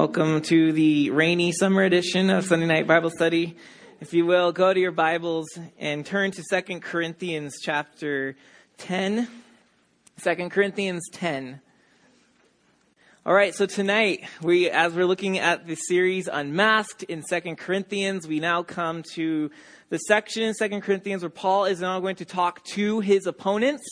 Welcome to the rainy summer edition of Sunday Night Bible Study. If you will, go to your Bibles and turn to 2 Corinthians chapter 10. 2 Corinthians 10. All right, so tonight, we, as we're looking at the series Unmasked in 2 Corinthians, we now come to the section in 2 Corinthians where Paul is now going to talk to his opponents,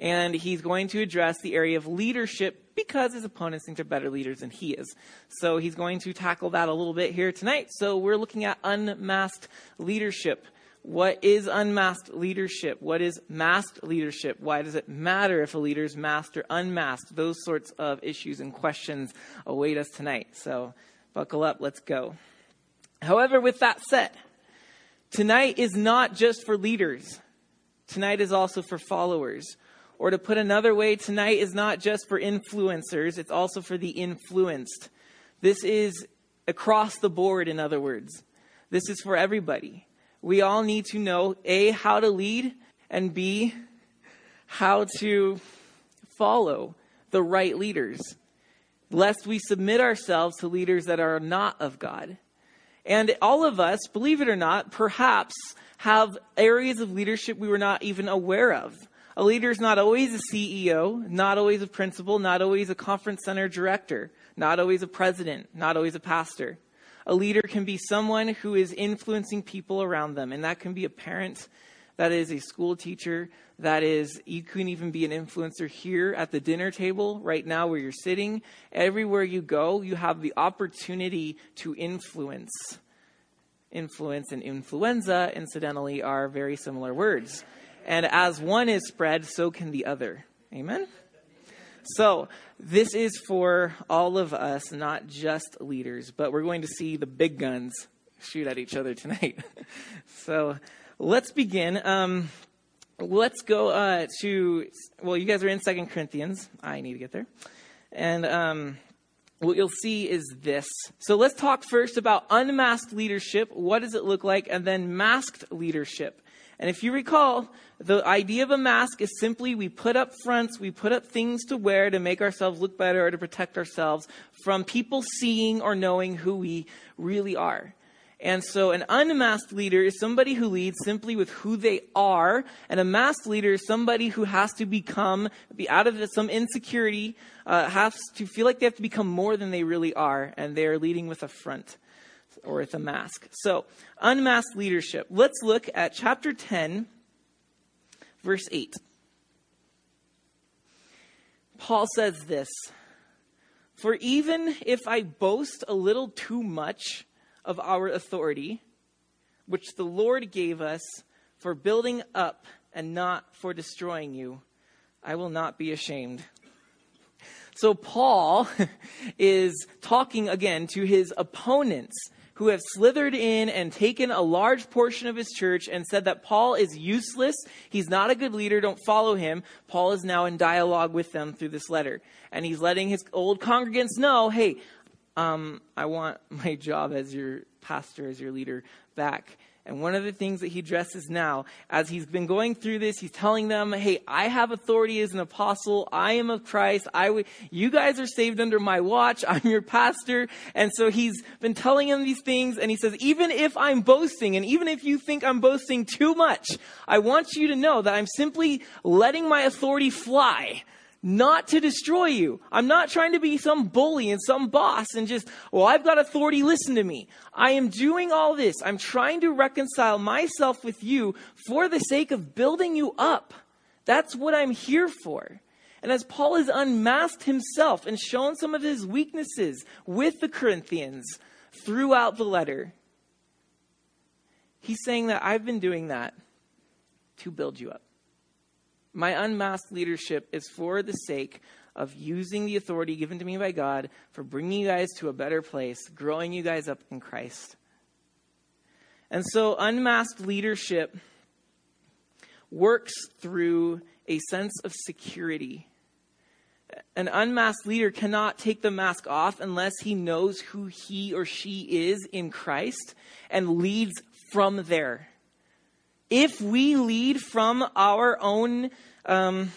and he's going to address the area of leadership because his opponents think they're better leaders than he is. So he's going to tackle that a little bit here tonight. So we're looking at unmasked leadership. What is unmasked leadership? What is masked leadership? Why does it matter if a leader is masked or unmasked? Those sorts of issues and questions await us tonight. So buckle up, let's go. However, with that said, tonight is not just for leaders. Tonight is also for followers. Or to put another way, tonight is not just for influencers, it's also for the influenced. This is across the board, in other words. This is for everybody. We all need to know A, how to lead, and B, how to follow the right leaders, lest we submit ourselves to leaders that are not of God. And all of us, believe it or not, perhaps have areas of leadership we were not even aware of. A leader is not always a CEO, not always a principal, not always a conference center director, not always a president, not always a pastor. A leader can be someone who is influencing people around them, and that can be a parent, that is a school teacher, that is, you can even be an influencer here at the dinner table right now where you're sitting. Everywhere you go, you have the opportunity to influence. Influence and influenza, incidentally, are very similar words. And as one is spread, so can the other. Amen? So, this is for all of us, not just leaders, but we're going to see the big guns shoot at each other tonight. so, let's begin. Um, let's go uh, to, well, you guys are in Second Corinthians. I need to get there. And um, what you'll see is this. So, let's talk first about unmasked leadership. What does it look like? And then masked leadership. And if you recall, the idea of a mask is simply we put up fronts, we put up things to wear to make ourselves look better or to protect ourselves from people seeing or knowing who we really are. And so an unmasked leader is somebody who leads simply with who they are, and a masked leader is somebody who has to become, be out of some insecurity, uh, has to feel like they have to become more than they really are, and they're leading with a front or with a mask. So, unmasked leadership. Let's look at chapter 10, verse 8. Paul says this For even if I boast a little too much of our authority, which the Lord gave us for building up and not for destroying you, I will not be ashamed. So, Paul is talking again to his opponents who have slithered in and taken a large portion of his church and said that Paul is useless. He's not a good leader. Don't follow him. Paul is now in dialogue with them through this letter. And he's letting his old congregants know hey, um, I want my job as your pastor, as your leader back. And one of the things that he addresses now, as he's been going through this, he's telling them, hey, I have authority as an apostle. I am of Christ. I w- you guys are saved under my watch. I'm your pastor. And so he's been telling them these things. And he says, even if I'm boasting, and even if you think I'm boasting too much, I want you to know that I'm simply letting my authority fly not to destroy you. I'm not trying to be some bully and some boss and just, well, I've got authority, listen to me. I am doing all this. I'm trying to reconcile myself with you for the sake of building you up. That's what I'm here for. And as Paul has unmasked himself and shown some of his weaknesses with the Corinthians throughout the letter, he's saying that I've been doing that to build you up. My unmasked leadership is for the sake of using the authority given to me by God for bringing you guys to a better place, growing you guys up in Christ. And so, unmasked leadership works through a sense of security. An unmasked leader cannot take the mask off unless he knows who he or she is in Christ and leads from there if we lead from our own um,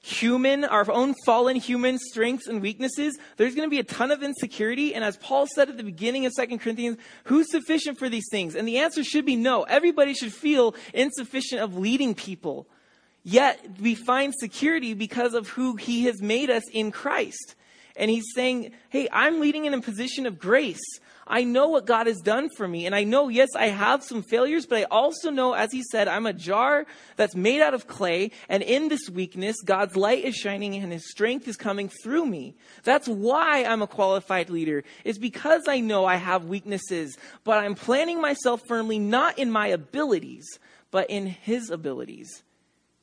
human, our own fallen human strengths and weaknesses, there's going to be a ton of insecurity. And as Paul said at the beginning of Second Corinthians, who's sufficient for these things? And the answer should be no. Everybody should feel insufficient of leading people. Yet we find security because of who he has made us in Christ. And he's saying, Hey, I'm leading in a position of grace. I know what God has done for me. And I know, yes, I have some failures, but I also know, as he said, I'm a jar that's made out of clay. And in this weakness, God's light is shining and his strength is coming through me. That's why I'm a qualified leader. It's because I know I have weaknesses, but I'm planting myself firmly not in my abilities, but in his abilities.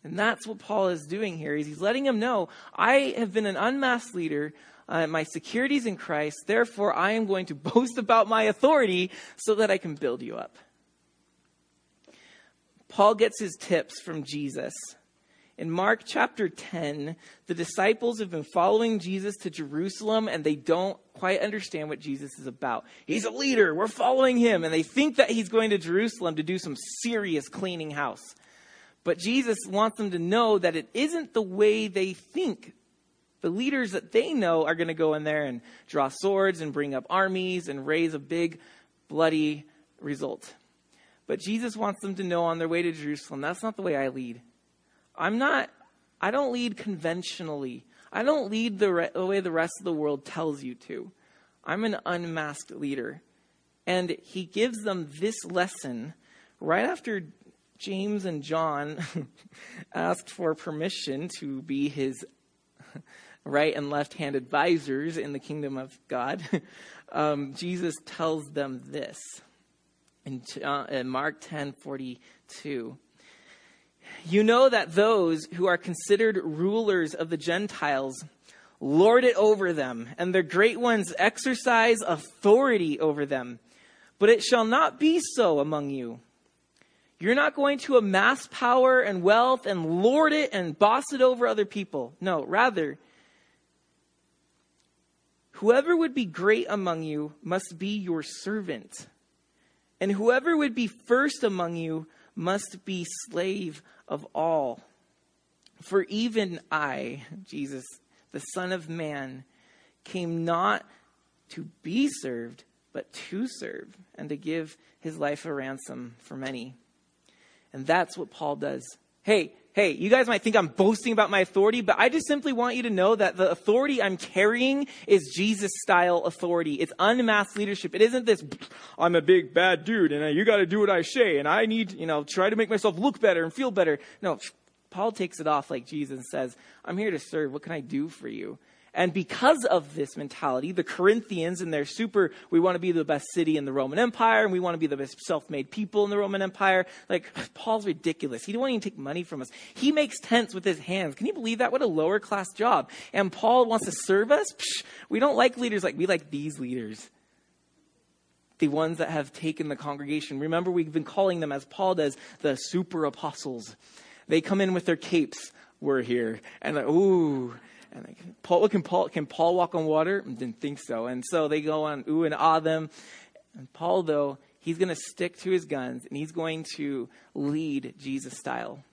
And that's what Paul is doing here. He's letting him know, I have been an unmasked leader uh, my securities in Christ. Therefore, I am going to boast about my authority so that I can build you up. Paul gets his tips from Jesus. In Mark chapter 10, the disciples have been following Jesus to Jerusalem and they don't quite understand what Jesus is about. He's a leader. We're following him. And they think that he's going to Jerusalem to do some serious cleaning house. But Jesus wants them to know that it isn't the way they think the leaders that they know are going to go in there and draw swords and bring up armies and raise a big, bloody result. But Jesus wants them to know on their way to Jerusalem, that's not the way I lead. I'm not, I don't lead conventionally. I don't lead the, re- the way the rest of the world tells you to. I'm an unmasked leader. And he gives them this lesson right after James and John asked for permission to be his right and left hand advisors in the kingdom of God, um, Jesus tells them this in, uh, in Mark 10 42. You know that those who are considered rulers of the Gentiles lord it over them, and their great ones exercise authority over them. But it shall not be so among you. You're not going to amass power and wealth and lord it and boss it over other people. No, rather, Whoever would be great among you must be your servant. And whoever would be first among you must be slave of all. For even I, Jesus, the Son of Man, came not to be served, but to serve, and to give his life a ransom for many. And that's what Paul does. Hey, hey, you guys might think I'm boasting about my authority, but I just simply want you to know that the authority I'm carrying is Jesus style authority. It's unmasked leadership. It isn't this, I'm a big bad dude and uh, you got to do what I say and I need, you know, try to make myself look better and feel better. No, Paul takes it off like Jesus says, I'm here to serve. What can I do for you? And because of this mentality, the Corinthians and their super, we want to be the best city in the Roman Empire and we want to be the best self-made people in the Roman Empire. Like, Paul's ridiculous. He don't even take money from us. He makes tents with his hands. Can you believe that? What a lower class job. And Paul wants to serve us? Psh, we don't like leaders like, we like these leaders the ones that have taken the congregation. Remember, we've been calling them, as Paul does, the super apostles. They come in with their capes. We're here. And like, ooh, and Paul, can Paul, can Paul walk on water? Didn't think so. And so they go on ooh and ah them. And Paul, though, he's going to stick to his guns and he's going to lead Jesus style.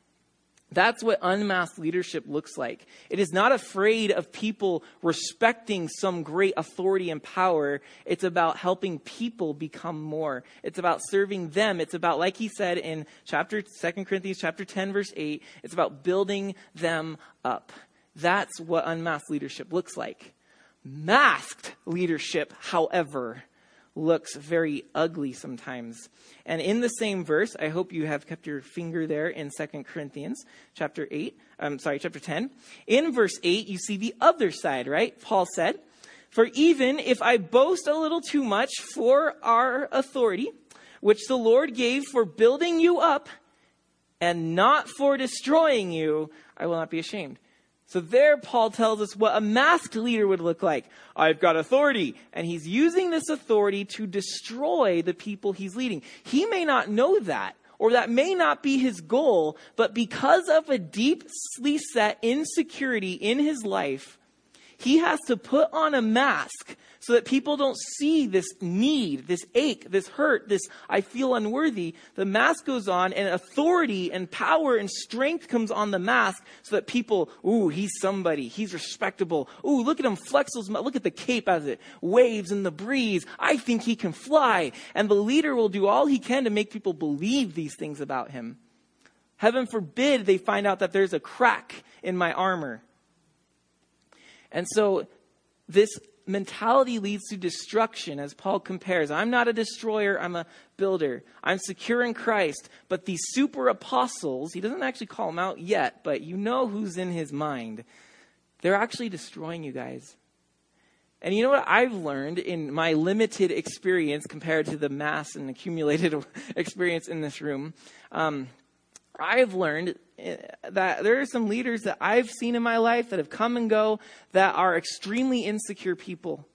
That's what unmasked leadership looks like. It is not afraid of people respecting some great authority and power. It's about helping people become more. It's about serving them. It's about, like he said in chapter 2 Corinthians chapter 10 verse 8, it's about building them up. That's what unmasked leadership looks like. Masked leadership, however, looks very ugly sometimes. And in the same verse, I hope you have kept your finger there in 2 Corinthians chapter 8, I'm sorry, chapter 10. In verse 8, you see the other side, right? Paul said, For even if I boast a little too much for our authority, which the Lord gave for building you up and not for destroying you, I will not be ashamed. So there, Paul tells us what a masked leader would look like. I've got authority. And he's using this authority to destroy the people he's leading. He may not know that, or that may not be his goal, but because of a deeply set insecurity in his life, he has to put on a mask so that people don't see this need, this ache, this hurt, this I feel unworthy. The mask goes on and authority and power and strength comes on the mask so that people, ooh, he's somebody. He's respectable. Ooh, look at him flex those, look at the cape as it waves in the breeze. I think he can fly. And the leader will do all he can to make people believe these things about him. Heaven forbid they find out that there's a crack in my armor. And so this mentality leads to destruction, as Paul compares. I'm not a destroyer, I'm a builder. I'm secure in Christ. But these super apostles, he doesn't actually call them out yet, but you know who's in his mind. They're actually destroying you guys. And you know what I've learned in my limited experience compared to the mass and accumulated experience in this room? Um, I've learned eh, that there are some leaders that I've seen in my life that have come and go that are extremely insecure people.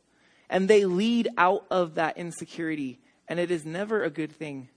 And they lead out of that insecurity. And it is never a good thing.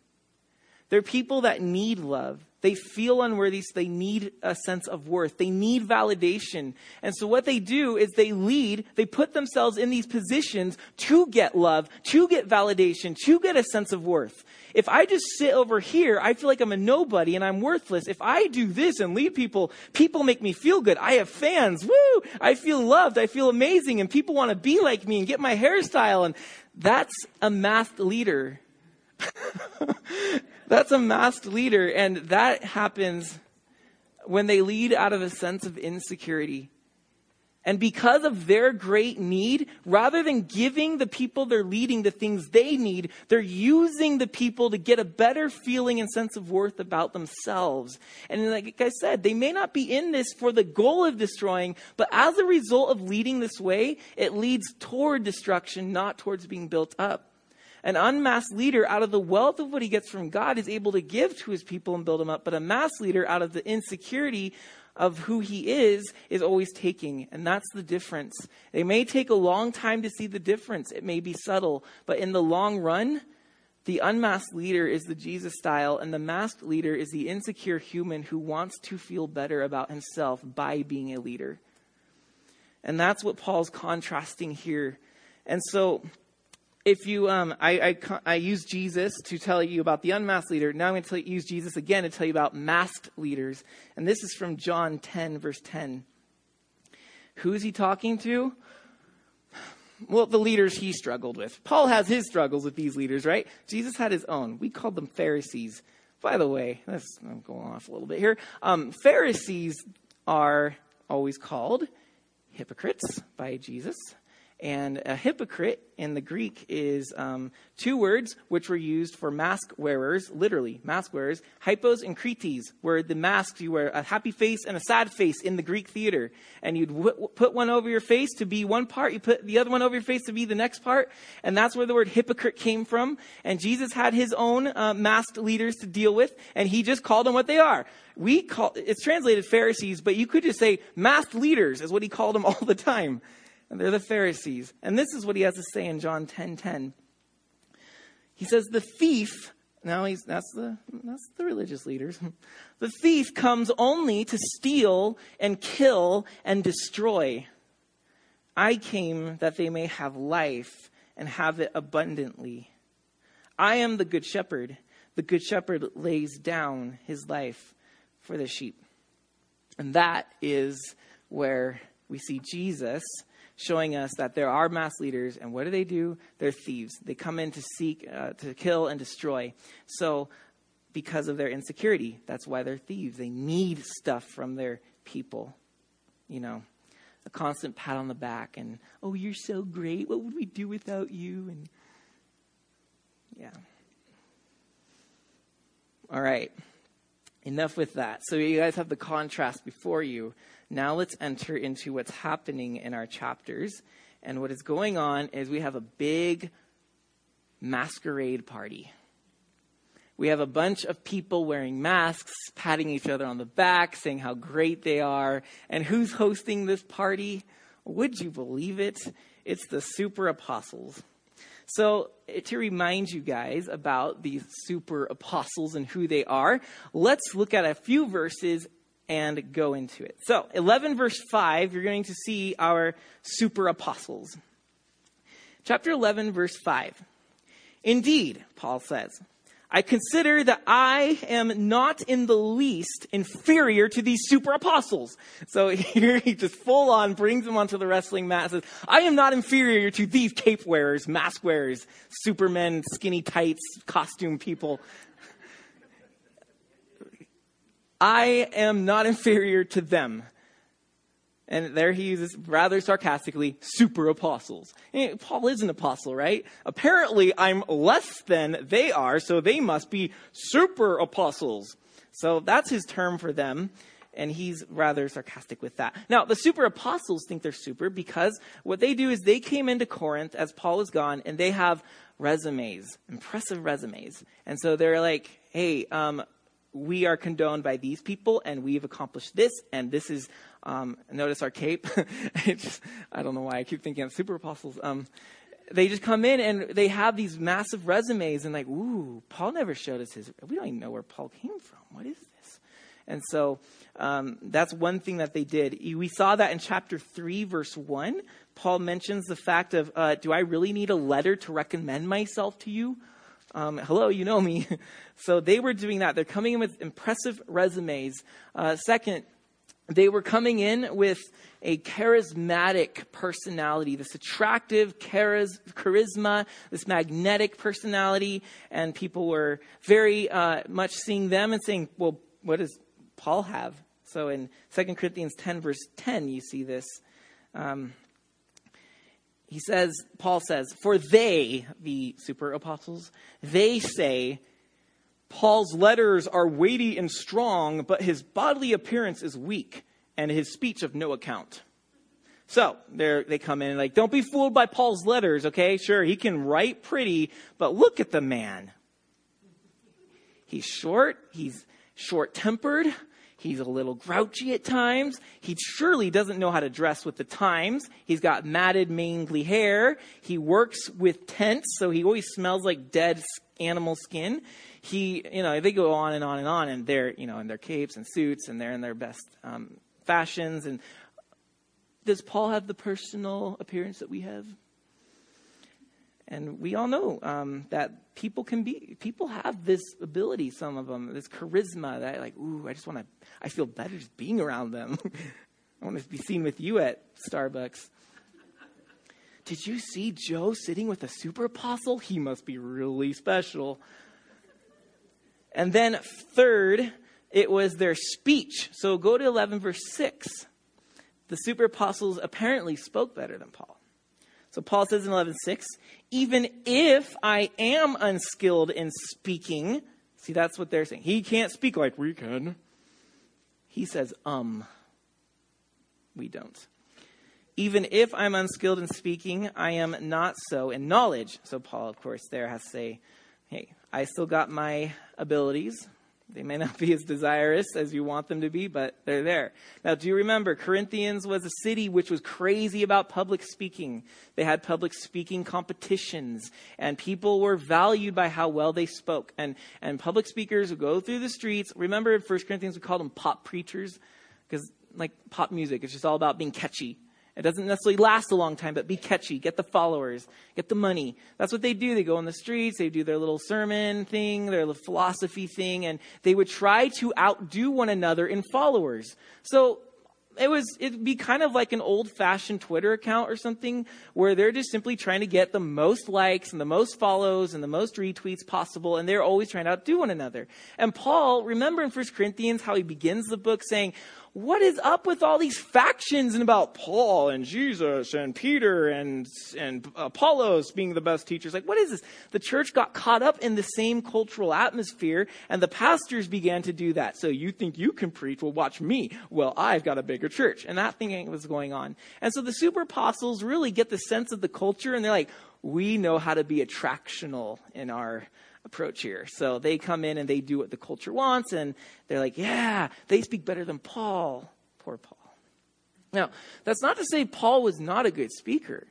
They're people that need love. They feel unworthy, so they need a sense of worth. They need validation. And so what they do is they lead, they put themselves in these positions to get love, to get validation, to get a sense of worth. If I just sit over here, I feel like I'm a nobody and I'm worthless. If I do this and lead people, people make me feel good. I have fans. Woo! I feel loved. I feel amazing and people want to be like me and get my hairstyle. And that's a masked leader. That's a masked leader, and that happens when they lead out of a sense of insecurity. And because of their great need, rather than giving the people they're leading the things they need, they're using the people to get a better feeling and sense of worth about themselves. And like I said, they may not be in this for the goal of destroying, but as a result of leading this way, it leads toward destruction, not towards being built up. An unmasked leader, out of the wealth of what he gets from God, is able to give to his people and build them up. But a masked leader, out of the insecurity of who he is, is always taking. And that's the difference. They may take a long time to see the difference, it may be subtle. But in the long run, the unmasked leader is the Jesus style, and the masked leader is the insecure human who wants to feel better about himself by being a leader. And that's what Paul's contrasting here. And so if you, um, I, I, I use Jesus to tell you about the unmasked leader. Now I'm going to use Jesus again to tell you about masked leaders. And this is from John 10, verse 10. Who is he talking to? Well, the leaders he struggled with. Paul has his struggles with these leaders, right? Jesus had his own. We called them Pharisees. By the way, I'm going off a little bit here. Um, Pharisees are always called hypocrites by Jesus. And a hypocrite in the Greek is um, two words which were used for mask wearers, literally, mask wearers. Hypos and krites were the masks you wear, a happy face and a sad face in the Greek theater. And you'd w- put one over your face to be one part, you put the other one over your face to be the next part. And that's where the word hypocrite came from. And Jesus had his own uh, masked leaders to deal with, and he just called them what they are. We call, it's translated Pharisees, but you could just say masked leaders is what he called them all the time and they're the Pharisees. And this is what he has to say in John 10:10. 10, 10. He says the thief now he's that's the that's the religious leaders. The thief comes only to steal and kill and destroy. I came that they may have life and have it abundantly. I am the good shepherd. The good shepherd lays down his life for the sheep. And that is where we see Jesus showing us that there are mass leaders, and what do they do? They're thieves. They come in to seek, uh, to kill and destroy. So, because of their insecurity, that's why they're thieves. They need stuff from their people. You know, a constant pat on the back and, oh, you're so great. What would we do without you? And, yeah. All right. Enough with that. So, you guys have the contrast before you. Now let's enter into what's happening in our chapters. And what is going on is we have a big masquerade party. We have a bunch of people wearing masks, patting each other on the back, saying how great they are. And who's hosting this party? Would you believe it? It's the super apostles. So, eh, to remind you guys about these super apostles and who they are, let's look at a few verses and go into it. So, 11 verse 5, you're going to see our super apostles. Chapter 11, verse 5. Indeed, Paul says, I consider that I am not in the least inferior to these super apostles. So here he just full on brings them onto the wrestling mat and says, I am not inferior to these cape wearers, mask wearers, supermen, skinny tights, costume people. I am not inferior to them. And there he uses rather sarcastically, super apostles. And Paul is an apostle, right? Apparently, I'm less than they are, so they must be super apostles. So that's his term for them. And he's rather sarcastic with that. Now, the super apostles think they're super because what they do is they came into Corinth as Paul is gone and they have resumes, impressive resumes. And so they're like, hey, um, we are condoned by these people and we've accomplished this and this is um, notice our cape. I don't know why i keep thinking of super apostles. Um, they just come in and they have these massive resumes and like ooh paul never showed us his we don't even know where paul came from. What is this? And so um, that's one thing that they did. We saw that in chapter 3 verse 1 paul mentions the fact of uh, do i really need a letter to recommend myself to you um, hello, you know me. so they were doing that. They're coming in with impressive resumes. Uh, second, they were coming in with a charismatic personality, this attractive chariz- charisma, this magnetic personality, and people were very uh, much seeing them and saying, well, what does Paul have? So in 2 Corinthians 10, verse 10, you see this. Um, he says, Paul says, for they, the super apostles, they say, Paul's letters are weighty and strong, but his bodily appearance is weak and his speech of no account. So they come in and like, don't be fooled by Paul's letters, okay? Sure, he can write pretty, but look at the man. He's short, he's short tempered, He's a little grouchy at times. He surely doesn't know how to dress with the times. He's got matted, mangly hair. He works with tents, so he always smells like dead animal skin. He, you know, they go on and on and on, and they're, you know, in their capes and suits, and they're in their best um, fashions. And does Paul have the personal appearance that we have? And we all know um, that people can be, people have this ability, some of them, this charisma that like, ooh, I just want to, I feel better just being around them. I want to be seen with you at Starbucks. Did you see Joe sitting with a super apostle? He must be really special. And then, third, it was their speech. So go to 11, verse 6. The super apostles apparently spoke better than Paul. So Paul says in 11:6, even if I am unskilled in speaking, see that's what they're saying. He can't speak like we can. He says, um, we don't. Even if I'm unskilled in speaking, I am not so in knowledge. So Paul, of course, there has to say, hey, I still got my abilities. They may not be as desirous as you want them to be, but they're there. Now, do you remember Corinthians was a city which was crazy about public speaking? They had public speaking competitions, and people were valued by how well they spoke. And, and public speakers would go through the streets. Remember in 1 Corinthians, we called them pop preachers? Because, like, pop music, it's just all about being catchy. It doesn't necessarily last a long time, but be catchy, get the followers, get the money. That's what they do. They go on the streets, they do their little sermon thing, their little philosophy thing, and they would try to outdo one another in followers. So it was it'd be kind of like an old fashioned Twitter account or something where they're just simply trying to get the most likes and the most follows and the most retweets possible, and they're always trying to outdo one another. And Paul, remember in 1 Corinthians how he begins the book saying, what is up with all these factions and about Paul and Jesus and Peter and, and Apollos being the best teachers? Like, what is this? The church got caught up in the same cultural atmosphere and the pastors began to do that. So you think you can preach? Well, watch me. Well, I've got a bigger church. And that thing was going on. And so the super apostles really get the sense of the culture and they're like, we know how to be attractional in our approach here. So they come in and they do what the culture wants, and they're like, yeah, they speak better than Paul. Poor Paul. Now, that's not to say Paul was not a good speaker.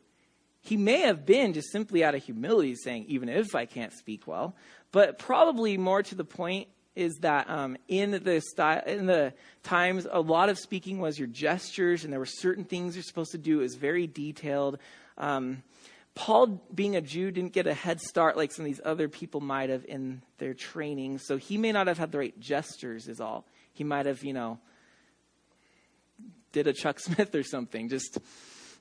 He may have been just simply out of humility saying, even if I can't speak well, but probably more to the point is that um, in the style, in the times, a lot of speaking was your gestures, and there were certain things you're supposed to do. It was very detailed. Um, Paul, being a Jew, didn't get a head start like some of these other people might have in their training. So he may not have had the right gestures, is all. He might have, you know, did a Chuck Smith or something, just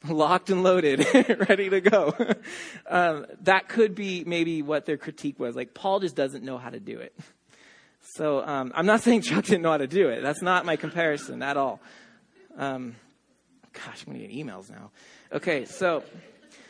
locked and loaded, ready to go. um, that could be maybe what their critique was. Like, Paul just doesn't know how to do it. So um, I'm not saying Chuck didn't know how to do it. That's not my comparison at all. Um, gosh, I'm going to get emails now. Okay, so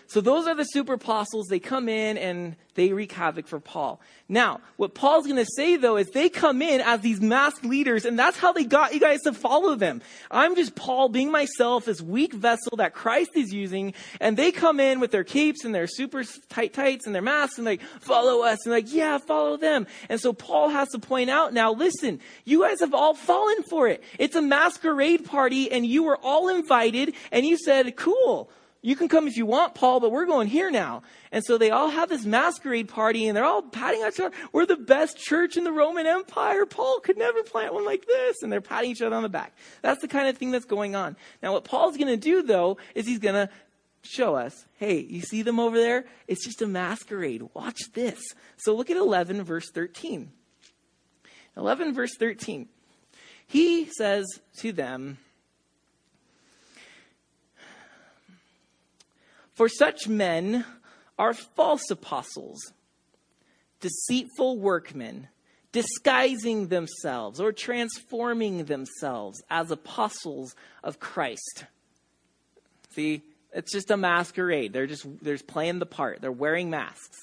so those are the super apostles. They come in and they wreak havoc for Paul. Now, what Paul's going to say though is they come in as these masked leaders and that's how they got you guys to follow them. I'm just Paul being myself, this weak vessel that Christ is using, and they come in with their capes and their super tight tights and their masks and like, follow us. And like, yeah, follow them. And so Paul has to point out now, listen, you guys have all fallen for it. It's a masquerade party and you were all invited and you said, cool you can come if you want, Paul, but we're going here now. And so they all have this masquerade party and they're all patting each other. We're the best church in the Roman Empire. Paul could never plant one like this. And they're patting each other on the back. That's the kind of thing that's going on. Now, what Paul's going to do, though, is he's going to show us hey, you see them over there? It's just a masquerade. Watch this. So look at 11, verse 13. 11, verse 13. He says to them, For such men are false apostles, deceitful workmen, disguising themselves or transforming themselves as apostles of Christ. See, it's just a masquerade. They're just they're just playing the part. They're wearing masks.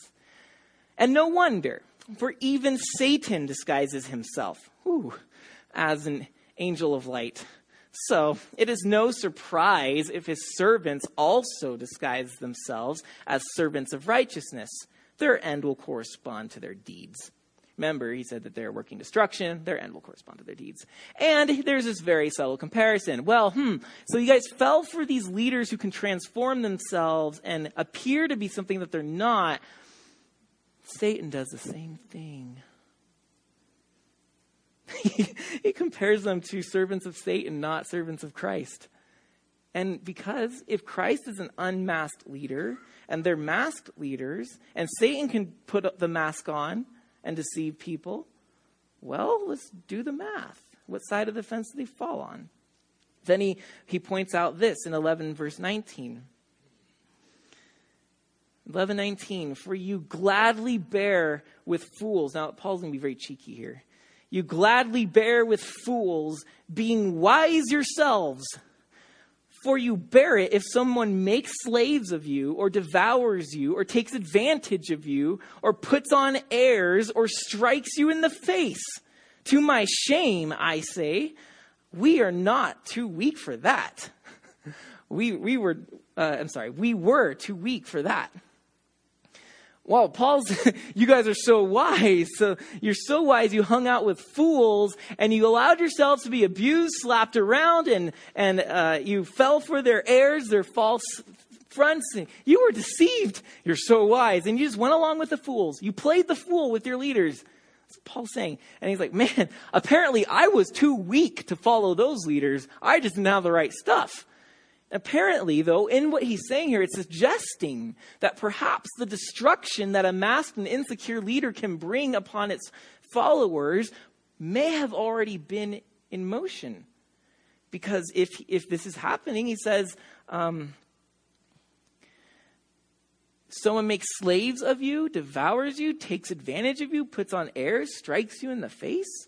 And no wonder, for even Satan disguises himself whew, as an angel of light. So it is no surprise if his servants also disguise themselves as servants of righteousness. Their end will correspond to their deeds. Remember, he said that they're working destruction, their end will correspond to their deeds. And there's this very subtle comparison. Well, hmm, so you guys fell for these leaders who can transform themselves and appear to be something that they're not. Satan does the same thing. he compares them to servants of Satan, not servants of Christ. And because if Christ is an unmasked leader and they're masked leaders, and Satan can put the mask on and deceive people, well, let's do the math. What side of the fence do they fall on? Then he, he points out this in 11 verse 19. 11:19 for you gladly bear with fools. Now Paul's going to be very cheeky here you gladly bear with fools, being wise yourselves. For you bear it if someone makes slaves of you, or devours you, or takes advantage of you, or puts on airs, or strikes you in the face. To my shame, I say, we are not too weak for that. we, we were, uh, I'm sorry, we were too weak for that. Wow, Paul's, you guys are so wise. So you're so wise. You hung out with fools and you allowed yourselves to be abused, slapped around, and, and, uh, you fell for their airs, their false fronts. You were deceived. You're so wise. And you just went along with the fools. You played the fool with your leaders. That's Paul's saying. And he's like, man, apparently I was too weak to follow those leaders. I just didn't have the right stuff. Apparently, though, in what he's saying here, it's suggesting that perhaps the destruction that a masked and insecure leader can bring upon its followers may have already been in motion. Because if, if this is happening, he says, um, someone makes slaves of you, devours you, takes advantage of you, puts on airs, strikes you in the face.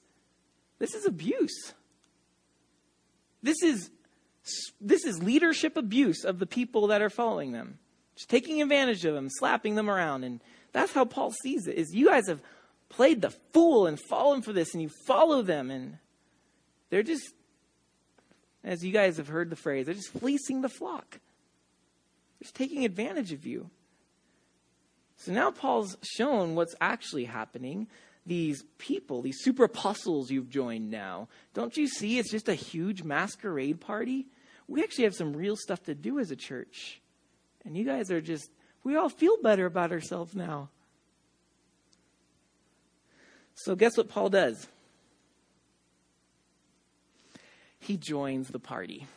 This is abuse. This is this is leadership abuse of the people that are following them. Just taking advantage of them, slapping them around. And that's how Paul sees it, is you guys have played the fool and fallen for this, and you follow them, and they're just, as you guys have heard the phrase, they're just fleecing the flock. They're just taking advantage of you. So now Paul's shown what's actually happening. These people, these super apostles you've joined now, don't you see it's just a huge masquerade party? We actually have some real stuff to do as a church. And you guys are just, we all feel better about ourselves now. So, guess what Paul does? He joins the party.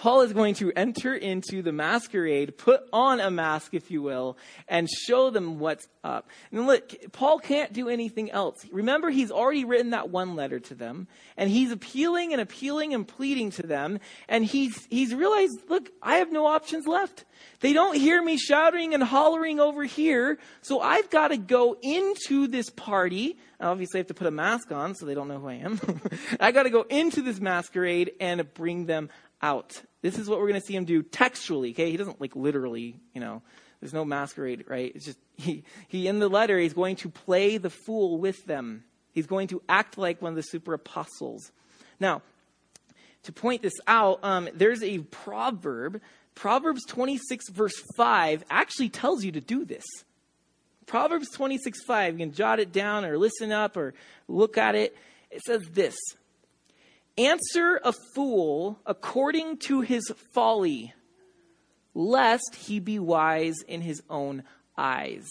Paul is going to enter into the masquerade, put on a mask, if you will, and show them what's up. And look, Paul can't do anything else. Remember, he's already written that one letter to them, and he's appealing and appealing and pleading to them, and he's, he's realized, look, I have no options left. They don't hear me shouting and hollering over here, so I've got to go into this party. Obviously, I have to put a mask on so they don't know who I am. I got to go into this masquerade and bring them out. This is what we're going to see him do textually, okay? He doesn't like literally, you know, there's no masquerade, right? It's just, he, he in the letter, he's going to play the fool with them. He's going to act like one of the super apostles. Now, to point this out, um, there's a proverb. Proverbs 26, verse 5, actually tells you to do this. Proverbs 26, 5, you can jot it down or listen up or look at it. It says this Answer a fool according to his folly, lest he be wise in his own eyes.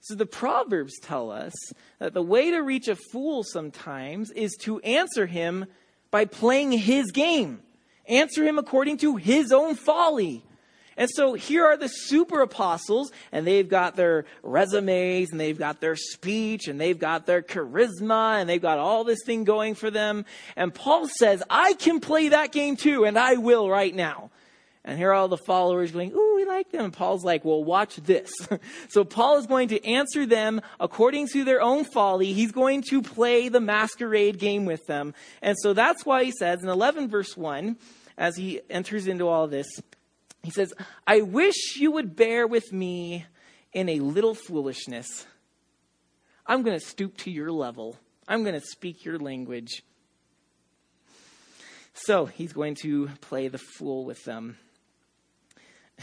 So the Proverbs tell us that the way to reach a fool sometimes is to answer him by playing his game. Answer him according to his own folly. And so here are the super apostles, and they've got their resumes, and they've got their speech, and they've got their charisma, and they've got all this thing going for them. And Paul says, I can play that game too, and I will right now. And here are all the followers going, Ooh, we like them. And Paul's like, Well, watch this. so Paul is going to answer them according to their own folly. He's going to play the masquerade game with them. And so that's why he says in 11 verse 1, as he enters into all this, he says, I wish you would bear with me in a little foolishness. I'm going to stoop to your level. I'm going to speak your language. So he's going to play the fool with them.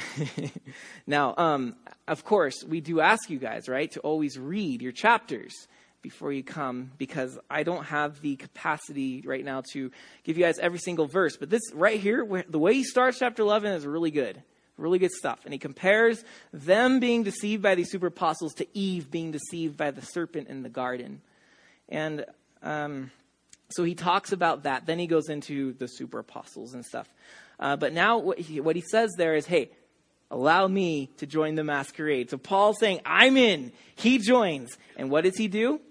now, um, of course, we do ask you guys, right, to always read your chapters before you come because I don't have the capacity right now to give you guys every single verse. But this right here, the way he starts chapter 11 is really good. Really good stuff. And he compares them being deceived by these super apostles to Eve being deceived by the serpent in the garden. And um, so he talks about that. Then he goes into the super apostles and stuff. Uh, but now what he, what he says there is, hey, allow me to join the masquerade. So Paul's saying, I'm in. He joins. And what does he do?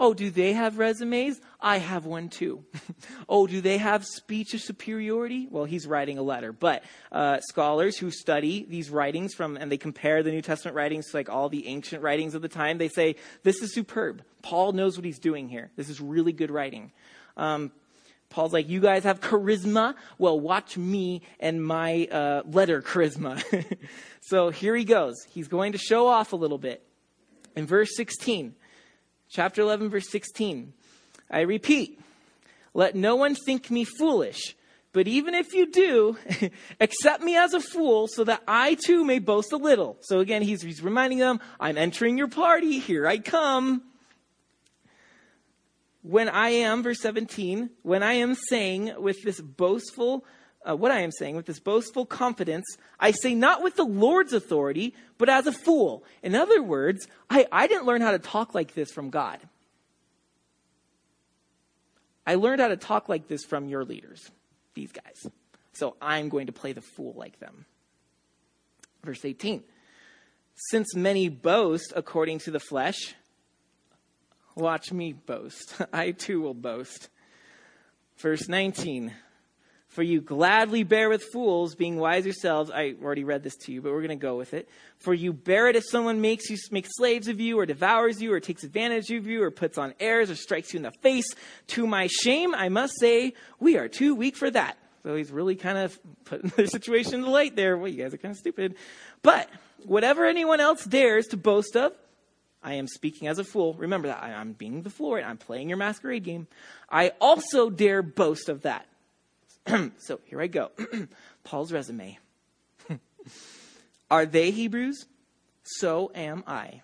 Oh, do they have resumes? I have one too. oh, do they have speech of superiority? Well, he's writing a letter. But uh, scholars who study these writings from and they compare the New Testament writings to like all the ancient writings of the time, they say this is superb. Paul knows what he's doing here. This is really good writing. Um, Paul's like, you guys have charisma? Well, watch me and my uh, letter charisma. so here he goes. He's going to show off a little bit. In verse 16, chapter 11, verse 16. I repeat, let no one think me foolish, but even if you do, accept me as a fool so that I too may boast a little. So again, he's, he's reminding them, I'm entering your party, here I come. When I am, verse 17, when I am saying with this boastful uh, what I am saying with this boastful confidence, I say not with the Lord's authority, but as a fool. In other words, I, I didn't learn how to talk like this from God. I learned how to talk like this from your leaders, these guys. So I'm going to play the fool like them. Verse 18 Since many boast according to the flesh, watch me boast. I too will boast. Verse 19 for you gladly bear with fools, being wise yourselves. I already read this to you, but we're going to go with it. For you bear it if someone makes you makes slaves of you, or devours you, or takes advantage of you, or puts on airs, or strikes you in the face. To my shame, I must say, we are too weak for that. So he's really kind of putting the situation in the light there. Well, you guys are kind of stupid. But whatever anyone else dares to boast of, I am speaking as a fool. Remember that. I'm being the fool. And I'm playing your masquerade game. I also dare boast of that. so here I go. Paul's resume. Are they Hebrews? So am I.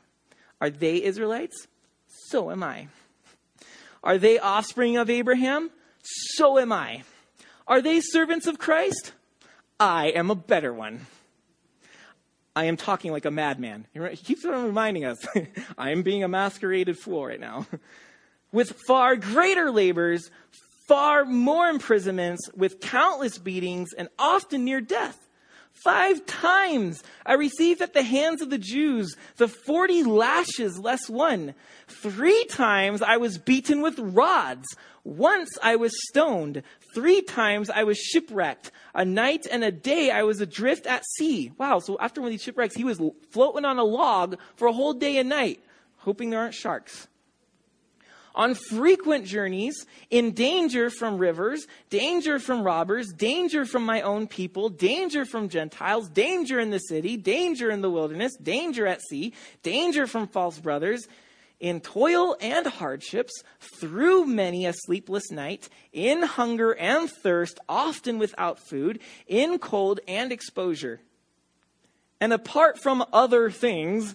Are they Israelites? So am I. Are they offspring of Abraham? So am I. Are they servants of Christ? I am a better one. I am talking like a madman. He keeps on reminding us I am being a masqueraded fool right now. With far greater labors, far more imprisonments with countless beatings and often near death. Five times I received at the hands of the Jews the 40 lashes less one. Three times I was beaten with rods. Once I was stoned. Three times I was shipwrecked. A night and a day I was adrift at sea. Wow, so after one of these shipwrecks, he was floating on a log for a whole day and night, hoping there aren't sharks on frequent journeys, in danger from rivers, danger from robbers, danger from my own people, danger from Gentiles, danger in the city, danger in the wilderness, danger at sea, danger from false brothers, in toil and hardships, through many a sleepless night, in hunger and thirst, often without food, in cold and exposure. And apart from other things,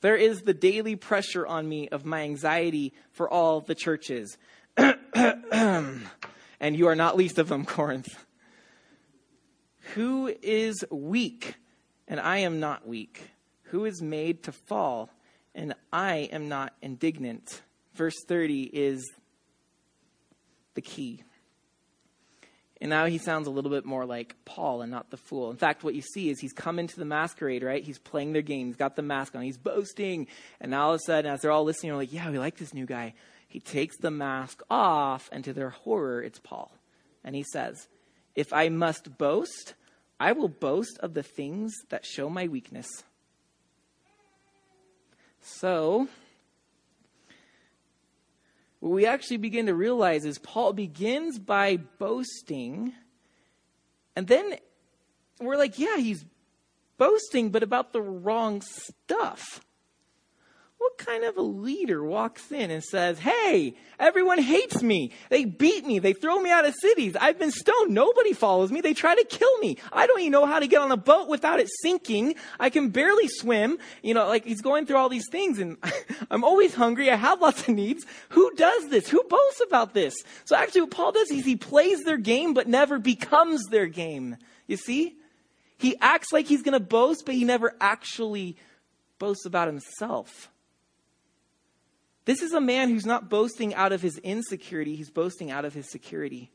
there is the daily pressure on me of my anxiety for all the churches. and you are not least of them, Corinth. Who is weak, and I am not weak? Who is made to fall, and I am not indignant? Verse 30 is the key. And now he sounds a little bit more like Paul and not the fool. In fact, what you see is he's come into the masquerade, right? He's playing their game. He's got the mask on. He's boasting. And now all of a sudden, as they're all listening, they're like, yeah, we like this new guy. He takes the mask off, and to their horror, it's Paul. And he says, If I must boast, I will boast of the things that show my weakness. So, what we actually begin to realize is Paul begins by boasting, and then we're like, yeah, he's boasting, but about the wrong stuff. What kind of a leader walks in and says, Hey, everyone hates me. They beat me. They throw me out of cities. I've been stoned. Nobody follows me. They try to kill me. I don't even know how to get on a boat without it sinking. I can barely swim. You know, like he's going through all these things and I'm always hungry. I have lots of needs. Who does this? Who boasts about this? So actually what Paul does is he plays their game but never becomes their game. You see? He acts like he's going to boast, but he never actually boasts about himself. This is a man who's not boasting out of his insecurity, he's boasting out of his security.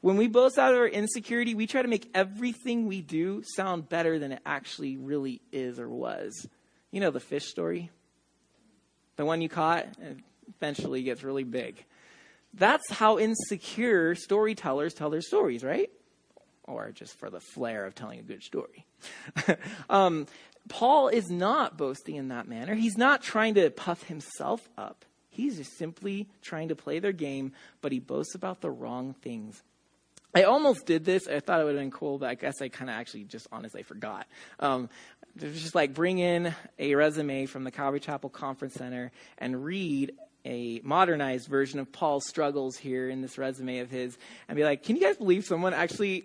When we boast out of our insecurity, we try to make everything we do sound better than it actually really is or was. You know the fish story? The one you caught eventually gets really big. That's how insecure storytellers tell their stories, right? Or just for the flair of telling a good story. um, Paul is not boasting in that manner. He's not trying to puff himself up. He's just simply trying to play their game, but he boasts about the wrong things. I almost did this. I thought it would have been cool, but I guess I kind of actually just honestly forgot. Um, just like bring in a resume from the Calvary Chapel Conference Center and read a modernized version of Paul's struggles here in this resume of his and be like, can you guys believe someone actually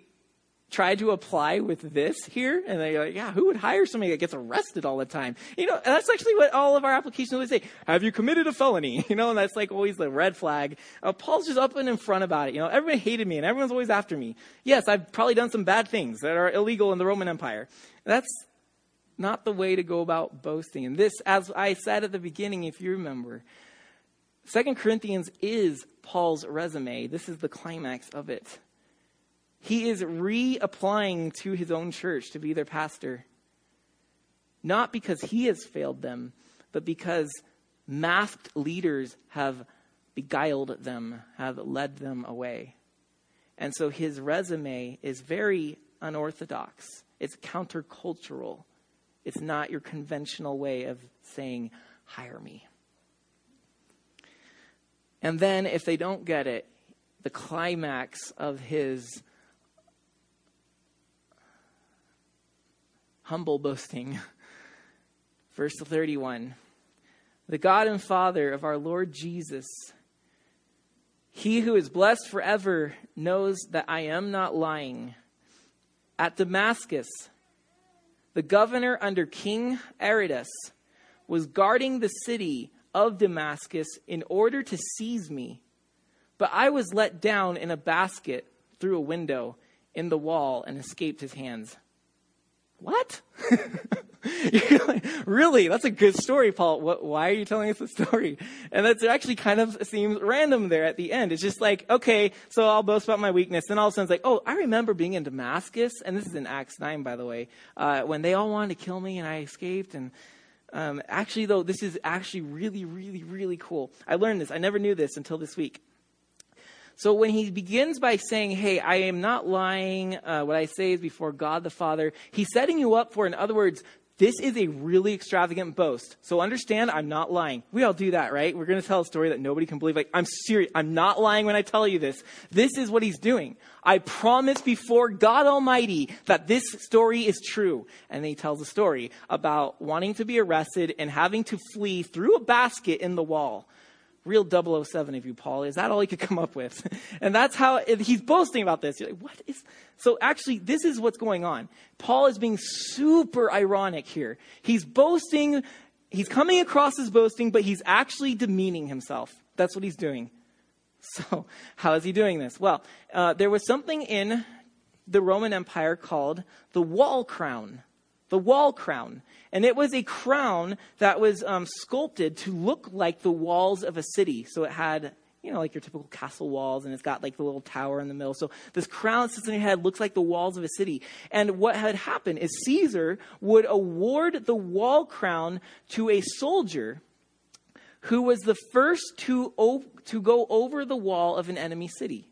try to apply with this here? And they're like, yeah, who would hire somebody that gets arrested all the time? You know, that's actually what all of our applications always say. Have you committed a felony? You know, and that's like always the red flag. Uh, Paul's just up and in front about it. You know, everyone hated me and everyone's always after me. Yes, I've probably done some bad things that are illegal in the Roman Empire. That's not the way to go about boasting. And this, as I said at the beginning, if you remember, Second Corinthians is Paul's resume. This is the climax of it. He is reapplying to his own church to be their pastor. Not because he has failed them, but because masked leaders have beguiled them, have led them away. And so his resume is very unorthodox. It's countercultural. It's not your conventional way of saying, hire me. And then, if they don't get it, the climax of his humble boasting. Verse 31 The God and Father of our Lord Jesus, he who is blessed forever, knows that I am not lying. At Damascus, the governor under King Aretas was guarding the city of Damascus in order to seize me. But I was let down in a basket through a window in the wall and escaped his hands. What? like, really? That's a good story, Paul. What, why are you telling us the story? And that's actually kind of seems random there at the end. It's just like, okay, so I'll boast about my weakness. Then all of a sudden it's like, oh, I remember being in Damascus. And this is in Acts 9, by the way, uh, when they all wanted to kill me and I escaped. And um, actually, though, this is actually really, really, really cool. I learned this. I never knew this until this week. So when he begins by saying, Hey, I am not lying, uh, what I say is before God the Father, he's setting you up for, in other words, this is a really extravagant boast. So understand, I'm not lying. We all do that, right? We're going to tell a story that nobody can believe. Like, I'm serious. I'm not lying when I tell you this. This is what he's doing. I promise before God Almighty that this story is true. And then he tells a story about wanting to be arrested and having to flee through a basket in the wall real 007 of you, Paul. Is that all he could come up with? And that's how he's boasting about this. You're like, what is? So actually, this is what's going on. Paul is being super ironic here. He's boasting. He's coming across as boasting, but he's actually demeaning himself. That's what he's doing. So how is he doing this? Well, uh, there was something in the Roman Empire called the wall crown. The wall crown. And it was a crown that was um, sculpted to look like the walls of a city. So it had, you know, like your typical castle walls, and it's got like the little tower in the middle. So this crown that sits on your head looks like the walls of a city. And what had happened is Caesar would award the wall crown to a soldier who was the first to, o- to go over the wall of an enemy city.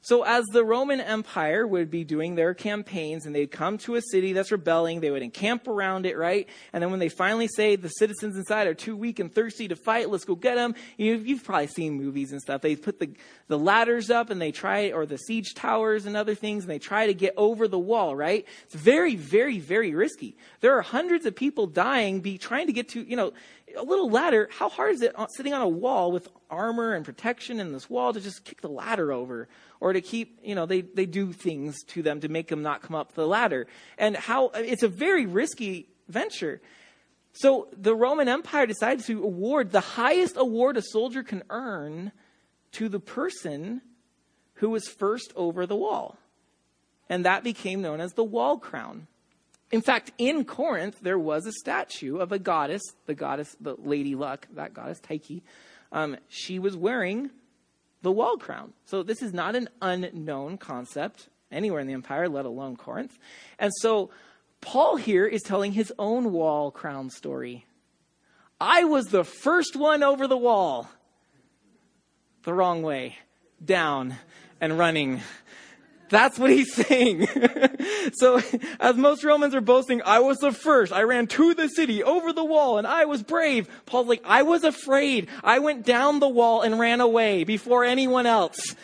So, as the Roman Empire would be doing their campaigns and they'd come to a city that's rebelling, they would encamp around it, right? And then when they finally say the citizens inside are too weak and thirsty to fight, let's go get them. You've, you've probably seen movies and stuff. They put the, the ladders up and they try, or the siege towers and other things, and they try to get over the wall, right? It's very, very, very risky. There are hundreds of people dying, be trying to get to, you know, a little ladder, how hard is it sitting on a wall with armor and protection in this wall to just kick the ladder over? Or to keep, you know, they, they do things to them to make them not come up the ladder. And how, it's a very risky venture. So the Roman Empire decided to award the highest award a soldier can earn to the person who was first over the wall. And that became known as the wall crown. In fact, in Corinth, there was a statue of a goddess, the goddess, the Lady Luck, that goddess, Tyche. Um, she was wearing the wall crown. So this is not an unknown concept anywhere in the empire, let alone Corinth. And so Paul here is telling his own wall crown story. I was the first one over the wall. The wrong way, down and running. That's what he's saying. so, as most Romans are boasting, I was the first. I ran to the city, over the wall, and I was brave. Paul's like, I was afraid. I went down the wall and ran away before anyone else.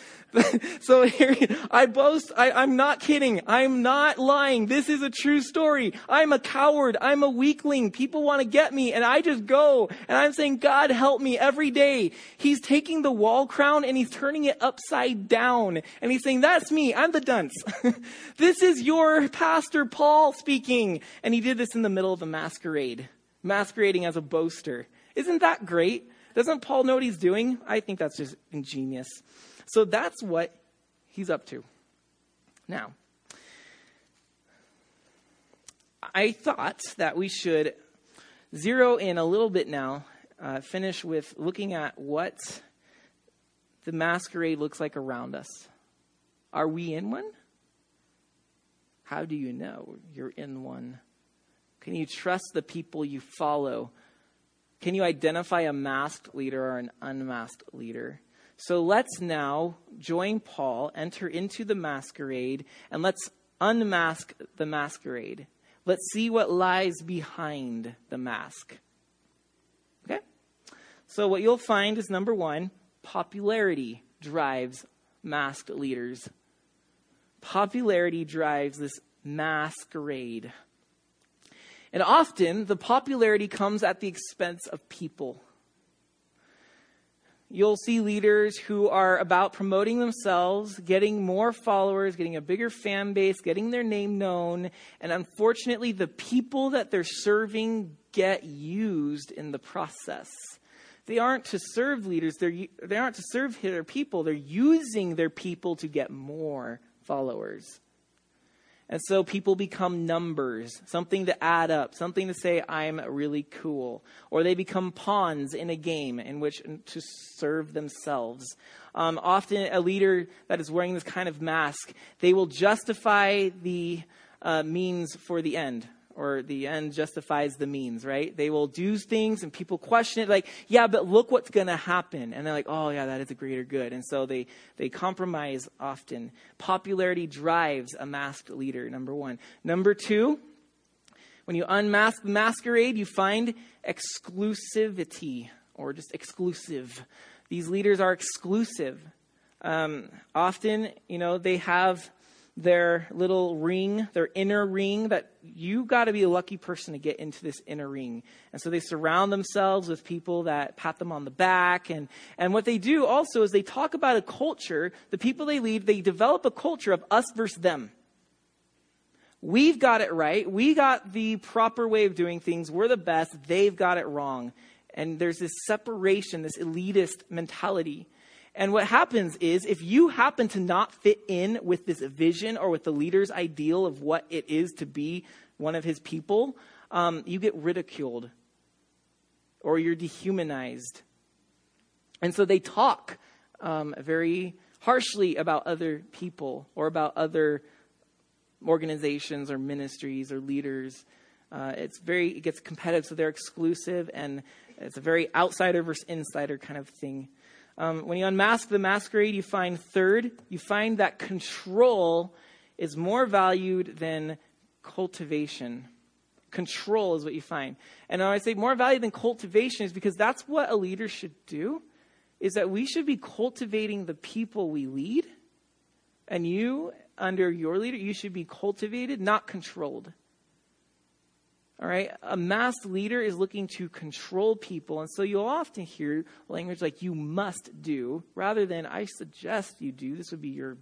so here, I boast, I, am not kidding. I'm not lying. This is a true story. I'm a coward. I'm a weakling. People want to get me and I just go and I'm saying, God help me every day. He's taking the wall crown and he's turning it upside down and he's saying, that's me. I'm the dunce. this is your pastor Paul speaking. And he did this in the middle of a masquerade, masquerading as a boaster. Isn't that great? Doesn't Paul know what he's doing? I think that's just ingenious. So that's what he's up to. Now, I thought that we should zero in a little bit now, uh, finish with looking at what the masquerade looks like around us. Are we in one? How do you know you're in one? Can you trust the people you follow? Can you identify a masked leader or an unmasked leader? So let's now join Paul, enter into the masquerade, and let's unmask the masquerade. Let's see what lies behind the mask. Okay? So, what you'll find is number one, popularity drives masked leaders. Popularity drives this masquerade. And often, the popularity comes at the expense of people. You'll see leaders who are about promoting themselves, getting more followers, getting a bigger fan base, getting their name known. And unfortunately, the people that they're serving get used in the process. They aren't to serve leaders, they're, they aren't to serve their people. They're using their people to get more followers. And so people become numbers, something to add up, something to say, I'm really cool. Or they become pawns in a game in which to serve themselves. Um, often, a leader that is wearing this kind of mask, they will justify the uh, means for the end or the end justifies the means, right? They will do things and people question it like, yeah, but look what's going to happen. And they're like, oh yeah, that is a greater good. And so they, they compromise often. Popularity drives a masked leader, number one. Number two, when you unmask the masquerade, you find exclusivity or just exclusive. These leaders are exclusive. Um, often, you know, they have their little ring, their inner ring, that you got to be a lucky person to get into this inner ring. And so they surround themselves with people that pat them on the back. And, and what they do also is they talk about a culture, the people they lead, they develop a culture of us versus them. We've got it right. We got the proper way of doing things. We're the best. They've got it wrong. And there's this separation, this elitist mentality. And what happens is if you happen to not fit in with this vision or with the leader's ideal of what it is to be one of his people, um, you get ridiculed or you're dehumanized. And so they talk um, very harshly about other people or about other organizations or ministries or leaders. Uh, it's very, it gets competitive, so they're exclusive and it's a very outsider versus insider kind of thing. Um, when you unmask the masquerade, you find third, you find that control is more valued than cultivation. Control is what you find. And I say more valued than cultivation is because that's what a leader should do, is that we should be cultivating the people we lead. And you, under your leader, you should be cultivated, not controlled. All right, a mass leader is looking to control people, and so you'll often hear language like "you must do" rather than "I suggest you do." This would be your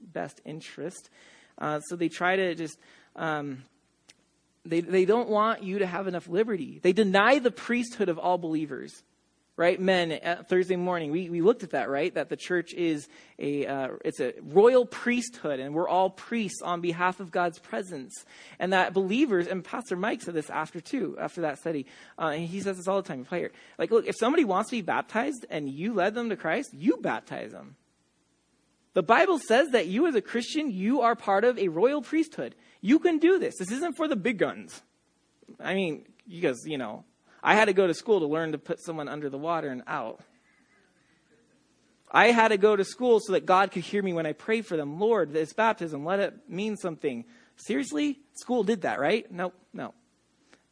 best interest. Uh, so they try to just um, they they don't want you to have enough liberty. They deny the priesthood of all believers right? Men, Thursday morning, we, we looked at that, right? That the church is a, uh, it's a royal priesthood and we're all priests on behalf of God's presence. And that believers, and Pastor Mike said this after too, after that study, uh, and he says this all the time, play here. Like, look, if somebody wants to be baptized and you led them to Christ, you baptize them. The Bible says that you as a Christian, you are part of a royal priesthood. You can do this. This isn't for the big guns. I mean, because, you know, I had to go to school to learn to put someone under the water and out. I had to go to school so that God could hear me when I pray for them. Lord, this baptism, let it mean something. Seriously? School did that, right? No, no.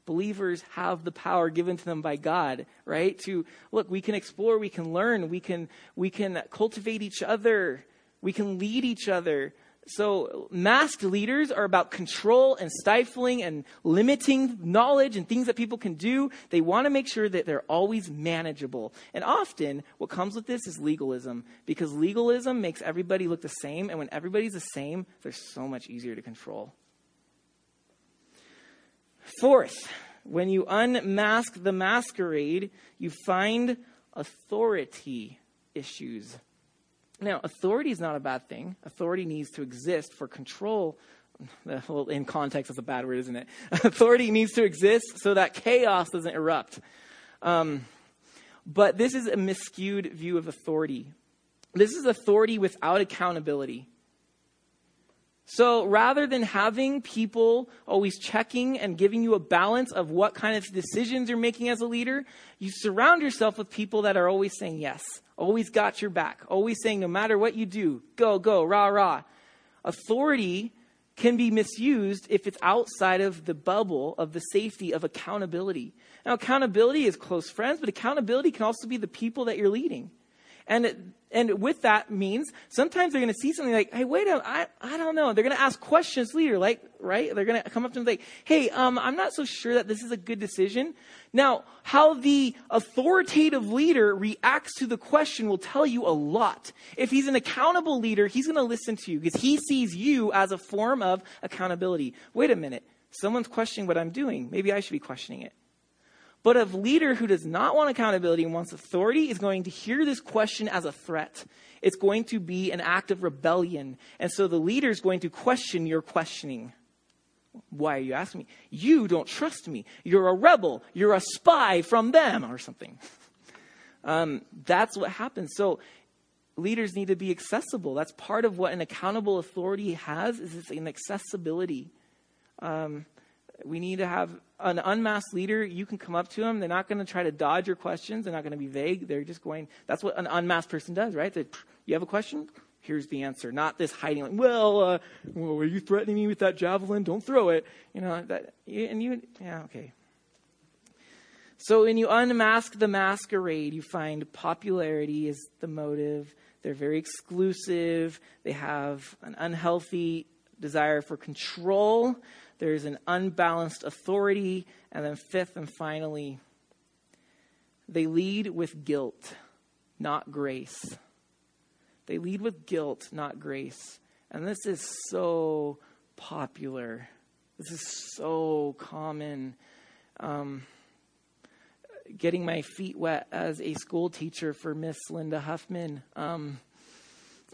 Believers have the power given to them by God, right? To look, we can explore, we can learn, we can we can cultivate each other, we can lead each other. So, masked leaders are about control and stifling and limiting knowledge and things that people can do. They want to make sure that they're always manageable. And often, what comes with this is legalism, because legalism makes everybody look the same. And when everybody's the same, they're so much easier to control. Fourth, when you unmask the masquerade, you find authority issues. Now, authority is not a bad thing. Authority needs to exist for control. Well, in context, that's a bad word, isn't it? authority needs to exist so that chaos doesn't erupt. Um, but this is a miscued view of authority. This is authority without accountability. So rather than having people always checking and giving you a balance of what kind of decisions you're making as a leader, you surround yourself with people that are always saying yes, always got your back, always saying no matter what you do, go, go, rah, rah. Authority can be misused if it's outside of the bubble of the safety of accountability. Now, accountability is close friends, but accountability can also be the people that you're leading. And, and with that means sometimes they're going to see something like, hey, wait a minute, I, I don't know. They're going to ask questions later, like, right? They're going to come up to them like, hey, um, I'm not so sure that this is a good decision. Now, how the authoritative leader reacts to the question will tell you a lot. If he's an accountable leader, he's going to listen to you because he sees you as a form of accountability. Wait a minute. Someone's questioning what I'm doing. Maybe I should be questioning it. But a leader who does not want accountability and wants authority is going to hear this question as a threat. It's going to be an act of rebellion. And so the leader is going to question your questioning. Why are you asking me? You don't trust me. You're a rebel. You're a spy from them or something. Um, that's what happens. So leaders need to be accessible. That's part of what an accountable authority has is it's an accessibility. Um, we need to have an unmasked leader. You can come up to them. They're not going to try to dodge your questions. They're not going to be vague. They're just going. That's what an unmasked person does, right? They, you have a question? Here's the answer. Not this hiding. Like, well, uh, well, are you threatening me with that javelin? Don't throw it. You know that. And you, yeah, okay. So when you unmask the masquerade, you find popularity is the motive. They're very exclusive. They have an unhealthy desire for control. There's an unbalanced authority. And then, fifth and finally, they lead with guilt, not grace. They lead with guilt, not grace. And this is so popular. This is so common. Um, getting my feet wet as a school teacher for Miss Linda Huffman. Um,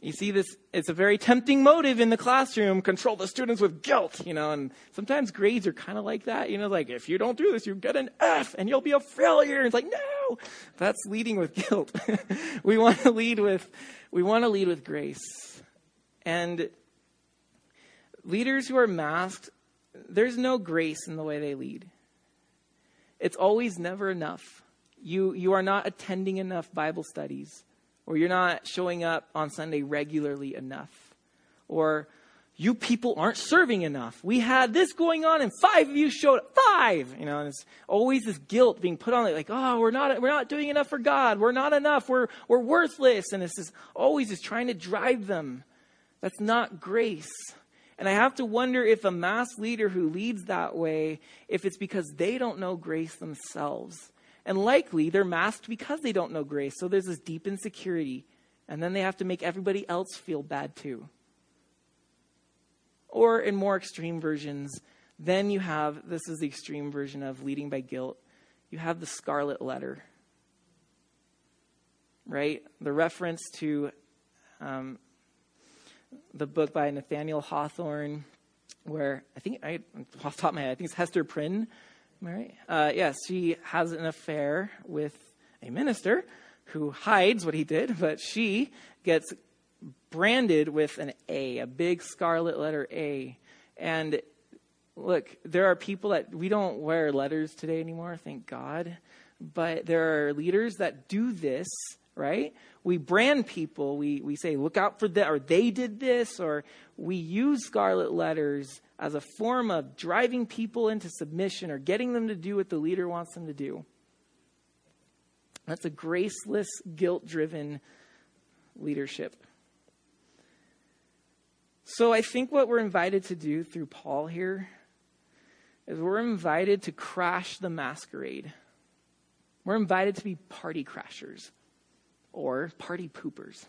you see this, it's a very tempting motive in the classroom, control the students with guilt, you know, and sometimes grades are kind of like that, you know, like if you don't do this, you get an F and you'll be a failure. It's like, no, that's leading with guilt. we want to lead with, we want to lead with grace. And leaders who are masked, there's no grace in the way they lead. It's always never enough. You, you are not attending enough Bible studies, or you're not showing up on Sunday regularly enough, or you people aren't serving enough. We had this going on, and five of you showed up. Five, you know. And it's always this guilt being put on it, like, oh, we're not, we're not doing enough for God. We're not enough. We're, we're worthless. And it's just always just trying to drive them. That's not grace. And I have to wonder if a mass leader who leads that way, if it's because they don't know grace themselves. And likely they're masked because they don't know grace. So there's this deep insecurity. And then they have to make everybody else feel bad too. Or in more extreme versions, then you have this is the extreme version of leading by guilt. You have the scarlet letter. Right? The reference to um, the book by Nathaniel Hawthorne, where I think, I, off top of my head, I think it's Hester Prynne. I right? Uh, yes, she has an affair with a minister who hides what he did, but she gets branded with an A, a big scarlet letter A. And look, there are people that we don't wear letters today anymore, thank God. But there are leaders that do this right? We brand people. We, we say, look out for that, or they did this, or we use scarlet letters as a form of driving people into submission or getting them to do what the leader wants them to do. That's a graceless, guilt driven leadership. So I think what we're invited to do through Paul here is we're invited to crash the masquerade. We're invited to be party crashers or party poopers.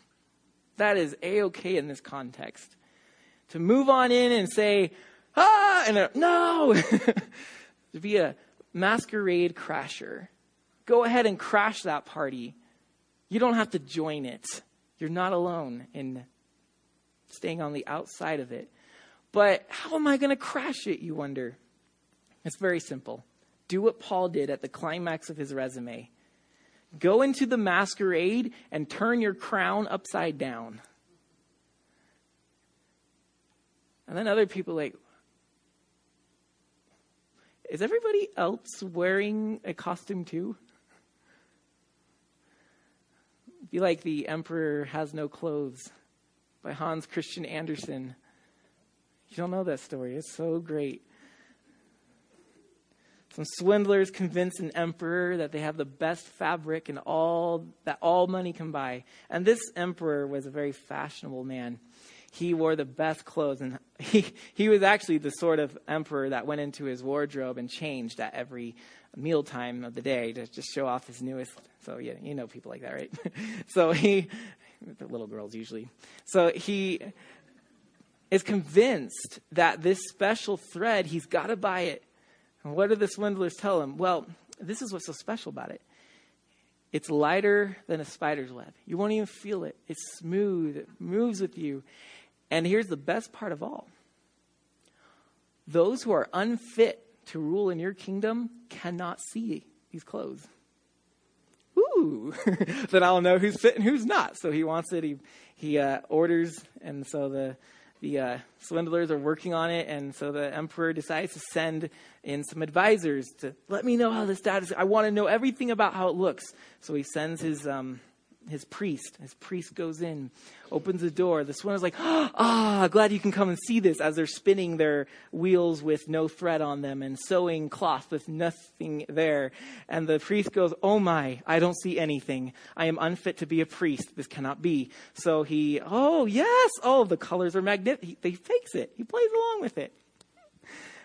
That is a okay in this context. To move on in and say, ah, and no, to be a masquerade crasher. Go ahead and crash that party. You don't have to join it. You're not alone in staying on the outside of it. But how am I going to crash it, you wonder? It's very simple. Do what Paul did at the climax of his resume Go into the masquerade and turn your crown upside down. And then other people like, is everybody else wearing a costume too? Be like The Emperor Has No Clothes by Hans Christian Andersen. You don't know that story. It's so great. Some swindlers convince an emperor that they have the best fabric and all that all money can buy. And this emperor was a very fashionable man. He wore the best clothes, and he, he was actually the sort of emperor that went into his wardrobe and changed at every mealtime of the day to just show off his newest. So yeah, you know people like that, right? so he, the little girls usually. So he is convinced that this special thread, he's got to buy it what do the swindlers tell him? Well, this is what's so special about it. It's lighter than a spider's web. You won't even feel it. It's smooth, it moves with you. And here's the best part of all those who are unfit to rule in your kingdom cannot see these clothes. Ooh, then I'll know who's fit and who's not. So he wants it. He he uh, orders, and so the the uh, swindlers are working on it, and so the emperor decides to send in some advisors to let me know how this data is. I want to know everything about how it looks. So he sends his um, his priest. His priest goes in, opens the door. The swindler's like, ah, glad you can come and see this as they're spinning their wheels with no thread on them and sewing cloth with nothing there. And the priest goes, oh my, I don't see anything. I am unfit to be a priest. This cannot be. So he, oh yes, oh, the colors are magnificent. He, he fakes it. He plays along with it.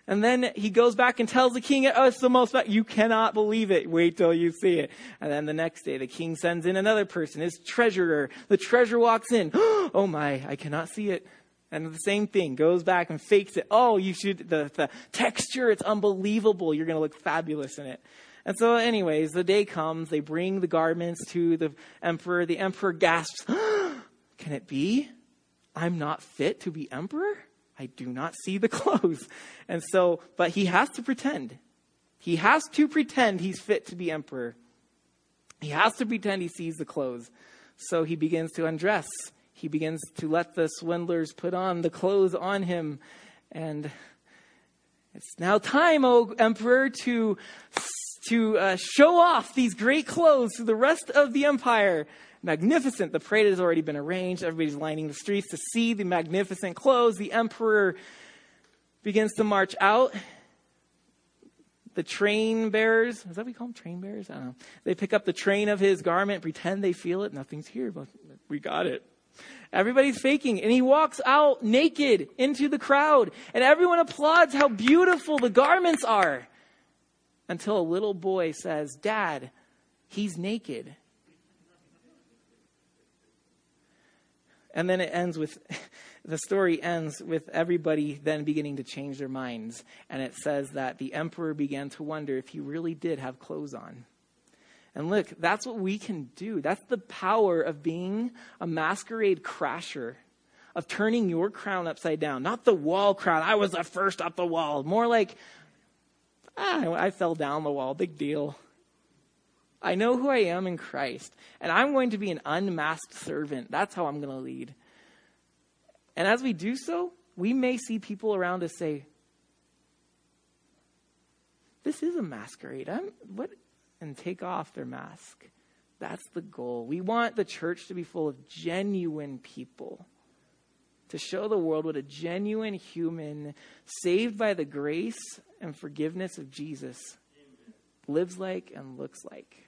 And then he goes back and tells the king, oh, it's the most, you cannot believe it. Wait till you see it. And then the next day, the king sends in another person, his treasurer. The treasurer walks in. Oh my, I cannot see it. And the same thing, goes back and fakes it. Oh, you should, the, the texture, it's unbelievable. You're going to look fabulous in it. And so, anyways, the day comes. They bring the garments to the emperor. The emperor gasps, Can it be? I'm not fit to be emperor? I do not see the clothes. And so, but he has to pretend. He has to pretend he's fit to be emperor. He has to pretend he sees the clothes. So he begins to undress. He begins to let the swindlers put on the clothes on him. And it's now time, O emperor, to, to uh, show off these great clothes to the rest of the empire magnificent. The parade has already been arranged. Everybody's lining the streets to see the magnificent clothes. The emperor begins to march out. The train bearers, is that what we call them? Train bearers? I don't know. They pick up the train of his garment, pretend they feel it. Nothing's here, but we got it. Everybody's faking. And he walks out naked into the crowd. And everyone applauds how beautiful the garments are. Until a little boy says, Dad, he's naked. And then it ends with the story ends with everybody then beginning to change their minds. And it says that the emperor began to wonder if he really did have clothes on. And look, that's what we can do. That's the power of being a masquerade crasher, of turning your crown upside down. Not the wall crown. I was the first up the wall. More like, ah, I fell down the wall. Big deal. I know who I am in Christ, and I'm going to be an unmasked servant. That's how I'm going to lead. And as we do so, we may see people around us say, This is a masquerade. I'm, what? And take off their mask. That's the goal. We want the church to be full of genuine people, to show the world what a genuine human, saved by the grace and forgiveness of Jesus, lives like and looks like.